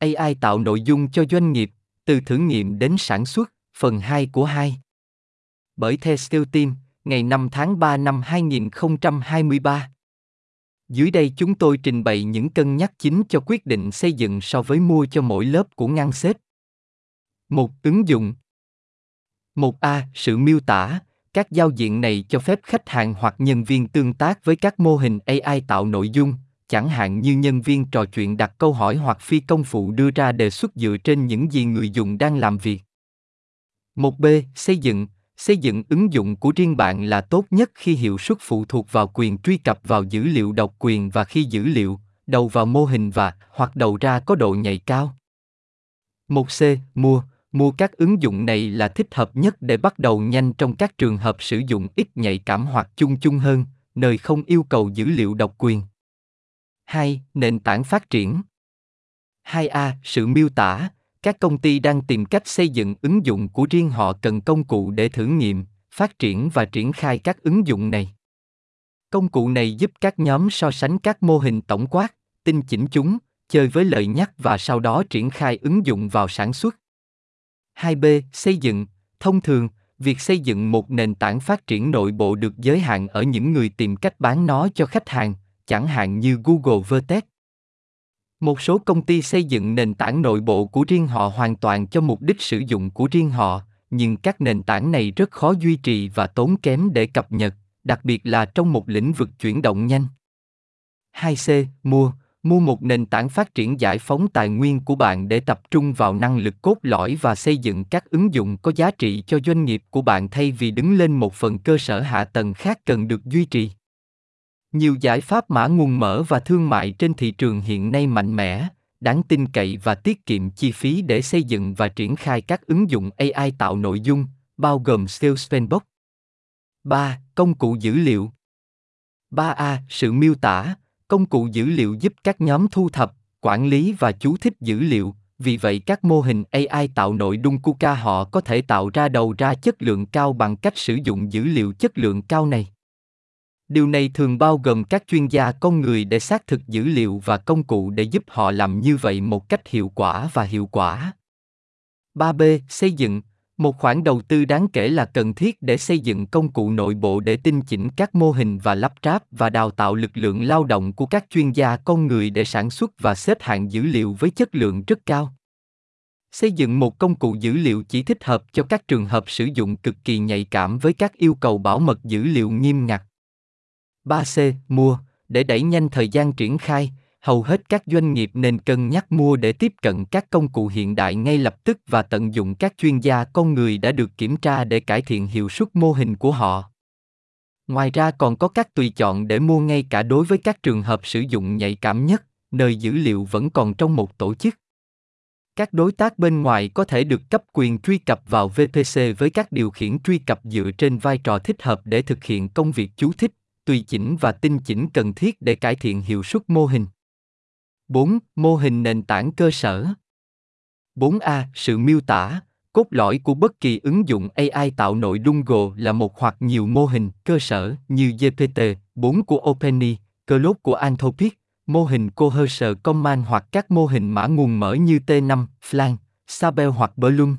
AI tạo nội dung cho doanh nghiệp, từ thử nghiệm đến sản xuất, phần 2 của 2. Bởi The Steel Team, ngày 5 tháng 3 năm 2023. Dưới đây chúng tôi trình bày những cân nhắc chính cho quyết định xây dựng so với mua cho mỗi lớp của ngăn xếp. Một ứng dụng 1A. Sự miêu tả, các giao diện này cho phép khách hàng hoặc nhân viên tương tác với các mô hình AI tạo nội dung, chẳng hạn như nhân viên trò chuyện đặt câu hỏi hoặc phi công phụ đưa ra đề xuất dựa trên những gì người dùng đang làm việc. 1B. Xây dựng Xây dựng ứng dụng của riêng bạn là tốt nhất khi hiệu suất phụ thuộc vào quyền truy cập vào dữ liệu độc quyền và khi dữ liệu, đầu vào mô hình và hoặc đầu ra có độ nhạy cao. 1C. Mua Mua các ứng dụng này là thích hợp nhất để bắt đầu nhanh trong các trường hợp sử dụng ít nhạy cảm hoặc chung chung hơn, nơi không yêu cầu dữ liệu độc quyền. 2. Nền tảng phát triển 2A. Sự miêu tả Các công ty đang tìm cách xây dựng ứng dụng của riêng họ cần công cụ để thử nghiệm, phát triển và triển khai các ứng dụng này. Công cụ này giúp các nhóm so sánh các mô hình tổng quát, tinh chỉnh chúng, chơi với lợi nhắc và sau đó triển khai ứng dụng vào sản xuất. 2B. Xây dựng. Thông thường, việc xây dựng một nền tảng phát triển nội bộ được giới hạn ở những người tìm cách bán nó cho khách hàng, chẳng hạn như Google Vertex. Một số công ty xây dựng nền tảng nội bộ của riêng họ hoàn toàn cho mục đích sử dụng của riêng họ, nhưng các nền tảng này rất khó duy trì và tốn kém để cập nhật, đặc biệt là trong một lĩnh vực chuyển động nhanh. 2C. Mua mua một nền tảng phát triển giải phóng tài nguyên của bạn để tập trung vào năng lực cốt lõi và xây dựng các ứng dụng có giá trị cho doanh nghiệp của bạn thay vì đứng lên một phần cơ sở hạ tầng khác cần được duy trì nhiều giải pháp mã nguồn mở và thương mại trên thị trường hiện nay mạnh mẽ đáng tin cậy và tiết kiệm chi phí để xây dựng và triển khai các ứng dụng ai tạo nội dung bao gồm salesforce 3. Công cụ dữ liệu 3A. Sự miêu tả, công cụ dữ liệu giúp các nhóm thu thập, quản lý và chú thích dữ liệu, vì vậy các mô hình AI tạo nội dung Kuka họ có thể tạo ra đầu ra chất lượng cao bằng cách sử dụng dữ liệu chất lượng cao này. Điều này thường bao gồm các chuyên gia, con người để xác thực dữ liệu và công cụ để giúp họ làm như vậy một cách hiệu quả và hiệu quả. 3B. Xây dựng một khoản đầu tư đáng kể là cần thiết để xây dựng công cụ nội bộ để tinh chỉnh các mô hình và lắp ráp và đào tạo lực lượng lao động của các chuyên gia, con người để sản xuất và xếp hạng dữ liệu với chất lượng rất cao. Xây dựng một công cụ dữ liệu chỉ thích hợp cho các trường hợp sử dụng cực kỳ nhạy cảm với các yêu cầu bảo mật dữ liệu nghiêm ngặt. 3C. Mua, để đẩy nhanh thời gian triển khai, hầu hết các doanh nghiệp nên cân nhắc mua để tiếp cận các công cụ hiện đại ngay lập tức và tận dụng các chuyên gia con người đã được kiểm tra để cải thiện hiệu suất mô hình của họ. Ngoài ra còn có các tùy chọn để mua ngay cả đối với các trường hợp sử dụng nhạy cảm nhất nơi dữ liệu vẫn còn trong một tổ chức. Các đối tác bên ngoài có thể được cấp quyền truy cập vào vpc với các điều khiển truy cập dựa trên vai trò thích hợp để thực hiện công việc chú thích tùy chỉnh và tinh chỉnh cần thiết để cải thiện hiệu suất mô hình 4. Mô hình nền tảng cơ sở 4A. Sự miêu tả, cốt lõi của bất kỳ ứng dụng AI tạo nội dung Go là một hoặc nhiều mô hình cơ sở như GPT-4 của OpenAI, Claude của Anthropic, mô hình Cohercer Command hoặc các mô hình mã nguồn mở như T5, Flan, Sabel hoặc Bloom.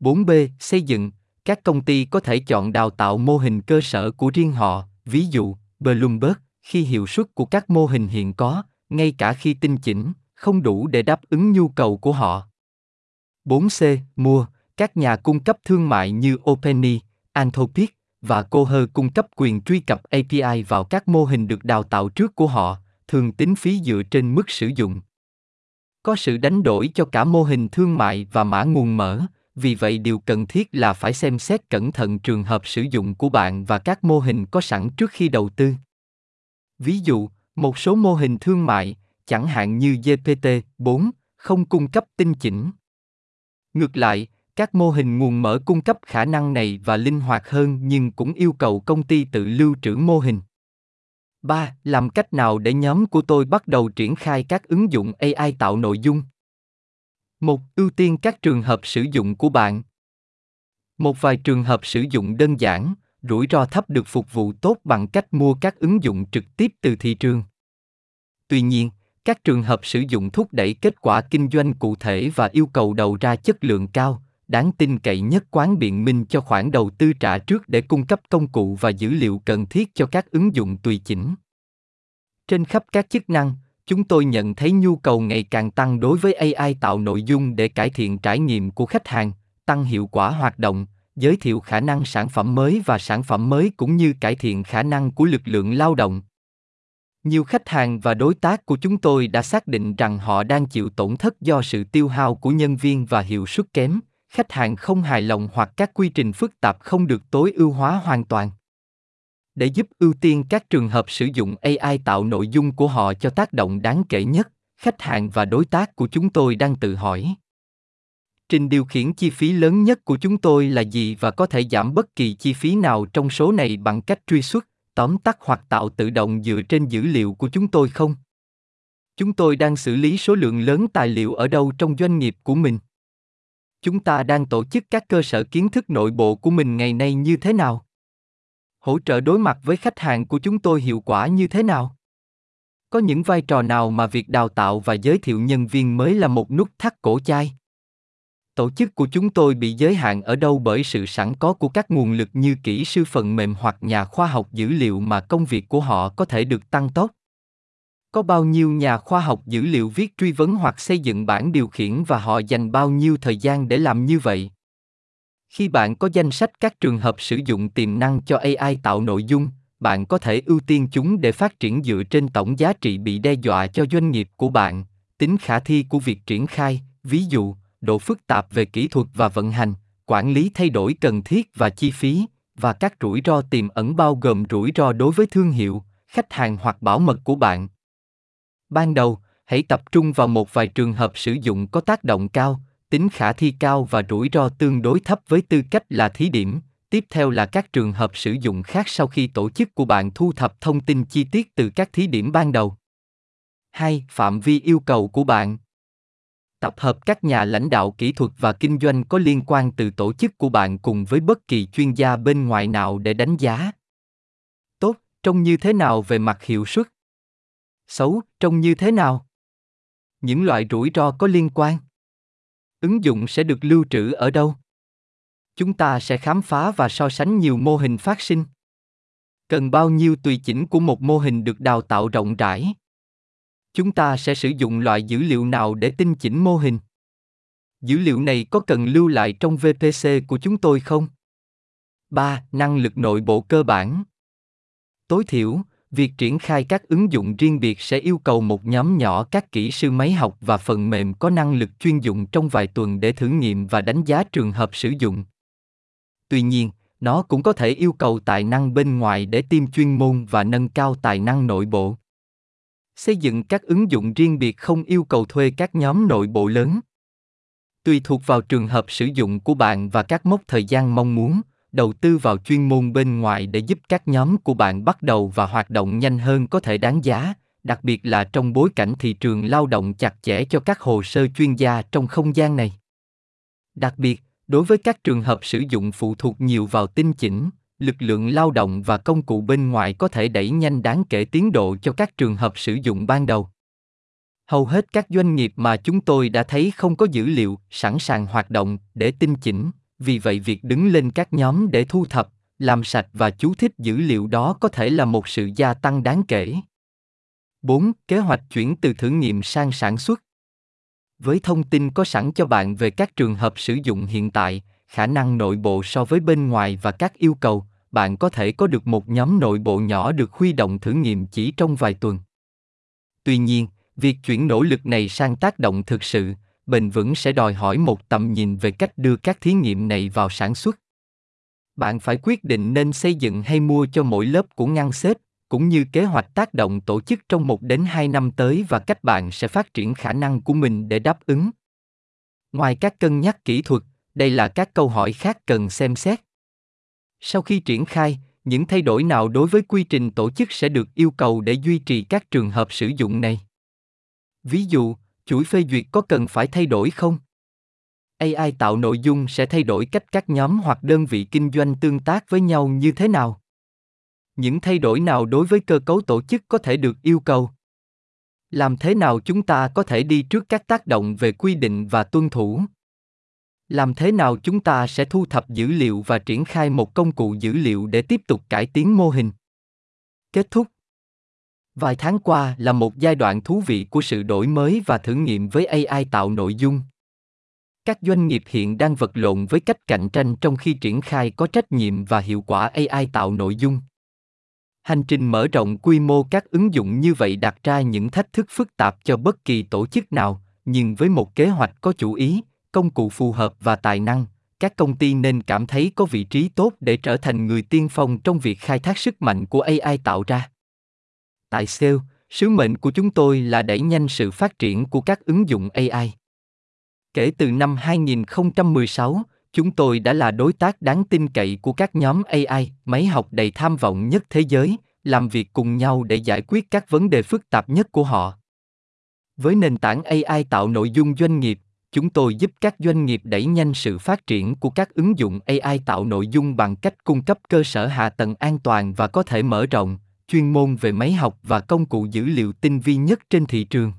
4B. Xây dựng Các công ty có thể chọn đào tạo mô hình cơ sở của riêng họ, ví dụ, Bloomberg, khi hiệu suất của các mô hình hiện có, ngay cả khi tinh chỉnh, không đủ để đáp ứng nhu cầu của họ. 4C. Mua, các nhà cung cấp thương mại như OpenAI, Anthropic và Coher cung cấp quyền truy cập API vào các mô hình được đào tạo trước của họ, thường tính phí dựa trên mức sử dụng. Có sự đánh đổi cho cả mô hình thương mại và mã nguồn mở, vì vậy điều cần thiết là phải xem xét cẩn thận trường hợp sử dụng của bạn và các mô hình có sẵn trước khi đầu tư. Ví dụ, một số mô hình thương mại, chẳng hạn như GPT-4, không cung cấp tinh chỉnh. Ngược lại, các mô hình nguồn mở cung cấp khả năng này và linh hoạt hơn nhưng cũng yêu cầu công ty tự lưu trữ mô hình. 3. Làm cách nào để nhóm của tôi bắt đầu triển khai các ứng dụng AI tạo nội dung? Một, ưu tiên các trường hợp sử dụng của bạn. Một vài trường hợp sử dụng đơn giản, rủi ro thấp được phục vụ tốt bằng cách mua các ứng dụng trực tiếp từ thị trường. Tuy nhiên, Các trường hợp sử dụng thúc đẩy kết quả kinh doanh cụ thể và yêu cầu đầu ra chất lượng cao, đáng tin cậy nhất quán biện minh cho khoản đầu tư trả trước để cung cấp công cụ và dữ liệu cần thiết cho các ứng dụng tùy chỉnh. Trên khắp các chức năng, chúng tôi nhận thấy nhu cầu ngày càng tăng đối với AI tạo nội dung để cải thiện trải nghiệm của khách hàng, tăng hiệu quả hoạt động, giới thiệu khả năng sản phẩm mới và sản phẩm mới cũng như cải thiện khả năng của lực lượng lao động. Nhiều khách hàng và đối tác của chúng tôi đã xác định rằng họ đang chịu tổn thất do sự tiêu hao của nhân viên và hiệu suất kém, khách hàng không hài lòng hoặc các quy trình phức tạp không được tối ưu hóa hoàn toàn. Để giúp ưu tiên các trường hợp sử dụng AI tạo nội dung của họ cho tác động đáng kể nhất, khách hàng và đối tác của chúng tôi đang tự hỏi. Trình điều khiển chi phí lớn nhất của chúng tôi là gì và có thể giảm bất kỳ chi phí nào trong số này bằng cách truy xuất tóm tắt hoặc tạo tự động dựa trên dữ liệu của chúng tôi không? Chúng tôi đang xử lý số lượng lớn tài liệu ở đâu trong doanh nghiệp của mình? Chúng ta đang tổ chức các cơ sở kiến thức nội bộ của mình ngày nay như thế nào? Hỗ trợ đối mặt với khách hàng của chúng tôi hiệu quả như thế nào? Có những vai trò nào mà việc đào tạo và giới thiệu nhân viên mới là một nút thắt cổ chai? Tổ chức của chúng tôi bị giới hạn ở đâu bởi sự sẵn có của các nguồn lực như kỹ sư phần mềm hoặc nhà khoa học dữ liệu mà công việc của họ có thể được tăng tốc? Có bao nhiêu nhà khoa học dữ liệu viết truy vấn hoặc xây dựng bản điều khiển và họ dành bao nhiêu thời gian để làm như vậy? Khi bạn có danh sách các trường hợp sử dụng tiềm năng cho ai tạo nội dung bạn có thể ưu tiên chúng để phát triển dựa trên tổng giá trị bị đe dọa cho doanh nghiệp của bạn tính khả thi của việc triển khai ví dụ độ phức tạp về kỹ thuật và vận hành, quản lý thay đổi cần thiết và chi phí, và các rủi ro tiềm ẩn bao gồm rủi ro đối với thương hiệu, khách hàng hoặc bảo mật của bạn. Ban đầu, hãy tập trung vào một vài trường hợp sử dụng có tác động cao, tính khả thi cao và rủi ro tương đối thấp với tư cách là thí điểm. Tiếp theo là các trường hợp sử dụng khác sau khi tổ chức của bạn thu thập thông tin chi tiết từ các thí điểm ban đầu. 2. Phạm vi yêu cầu của bạn tập hợp các nhà lãnh đạo kỹ thuật và kinh doanh có liên quan từ tổ chức của bạn cùng với bất kỳ chuyên gia bên ngoài nào để đánh giá tốt, trông như thế nào về mặt hiệu suất xấu, trông như thế nào những loại rủi ro có liên quan ứng dụng sẽ được lưu trữ ở đâu? Chúng ta sẽ khám phá và so sánh nhiều mô hình phát sinh. Cần bao nhiêu tùy chỉnh của một mô hình được đào tạo rộng rãi? Chúng ta sẽ sử dụng loại dữ liệu nào để tinh chỉnh mô hình? Dữ liệu này có cần lưu lại trong vpc của chúng tôi không? 3. Năng lực nội bộ cơ bản. Tối thiểu, việc triển khai các ứng dụng riêng biệt sẽ yêu cầu một nhóm nhỏ các kỹ sư máy học và phần mềm có năng lực chuyên dụng trong vài tuần để thử nghiệm và đánh giá trường hợp sử dụng. Tuy nhiên, nó cũng có thể yêu cầu tài năng bên ngoài để tiêm chuyên môn và nâng cao tài năng nội bộ xây dựng các ứng dụng riêng biệt không yêu cầu thuê các nhóm nội bộ lớn tùy thuộc vào trường hợp sử dụng của bạn và các mốc thời gian mong muốn đầu tư vào chuyên môn bên ngoài để giúp các nhóm của bạn bắt đầu và hoạt động nhanh hơn có thể đáng giá, đặc biệt là trong bối cảnh thị trường lao động chặt chẽ cho các hồ sơ chuyên gia trong không gian này. Đặc biệt, đối với các trường hợp sử dụng phụ thuộc nhiều vào tinh chỉnh, lực lượng lao động và công cụ bên ngoài có thể đẩy nhanh đáng kể tiến độ cho các trường hợp sử dụng ban đầu. Hầu hết các doanh nghiệp mà chúng tôi đã thấy không có dữ liệu, sẵn sàng hoạt động để tinh chỉnh vì vậy việc đứng lên các nhóm để thu thập làm sạch và chú thích dữ liệu đó có thể là một sự gia tăng đáng kể 4. Kế hoạch chuyển từ thử nghiệm sang sản xuất với thông tin có sẵn cho bạn về các trường hợp sử dụng hiện tại khả năng nội bộ so với bên ngoài và các yêu cầu bạn có thể có được một nhóm nội bộ nhỏ được huy động thử nghiệm chỉ trong vài tuần. Tuy nhiên, việc chuyển nỗ lực này sang tác động thực sự, bền vững sẽ đòi hỏi một tầm nhìn về cách đưa các thí nghiệm này vào sản xuất. Bạn phải quyết định nên xây dựng hay mua cho mỗi lớp của ngăn xếp, cũng như kế hoạch tác động tổ chức trong một đến hai năm tới và cách bạn sẽ phát triển khả năng của mình để đáp ứng. Ngoài các cân nhắc kỹ thuật, đây là các câu hỏi khác cần xem xét. Sau khi triển khai, những thay đổi nào đối với quy trình tổ chức sẽ được yêu cầu để duy trì các trường hợp sử dụng này? Ví dụ, chuỗi phê duyệt có cần phải thay đổi không? AI tạo nội dung sẽ thay đổi cách các nhóm hoặc đơn vị kinh doanh tương tác với nhau như thế nào? Những thay đổi nào đối với cơ cấu tổ chức có thể được yêu cầu? làm thế nào chúng ta có thể đi trước các tác động về quy định và tuân thủ làm thế nào chúng ta sẽ thu thập dữ liệu và triển khai một công cụ dữ liệu để tiếp tục cải tiến mô hình kết thúc vài tháng qua là một giai đoạn thú vị của sự đổi mới và thử nghiệm với ai tạo nội dung. Các doanh nghiệp hiện đang vật lộn với cách cạnh tranh trong khi triển khai có trách nhiệm và hiệu quả ai tạo nội dung. Hành trình mở rộng quy mô các ứng dụng như vậy đặt ra những thách thức phức tạp cho bất kỳ tổ chức nào, nhưng với một kế hoạch có chủ ý, công cụ phù hợp và tài năng, các công ty nên cảm thấy có vị trí tốt để trở thành người tiên phong trong việc khai thác sức mạnh của ai tạo ra tại SEO, sứ mệnh của chúng tôi là đẩy nhanh sự phát triển của các ứng dụng ai kể từ năm 2016 chúng tôi đã là đối tác đáng tin cậy của các nhóm ai máy học đầy tham vọng nhất thế giới làm việc cùng nhau để giải quyết các vấn đề phức tạp nhất của họ. Với nền tảng ai tạo nội dung doanh nghiệp chúng tôi giúp các doanh nghiệp đẩy nhanh sự phát triển của các ứng dụng ai tạo nội dung bằng cách cung cấp cơ sở hạ tầng an toàn và có thể mở rộng chuyên môn về máy học và công cụ dữ liệu tinh vi nhất trên thị trường.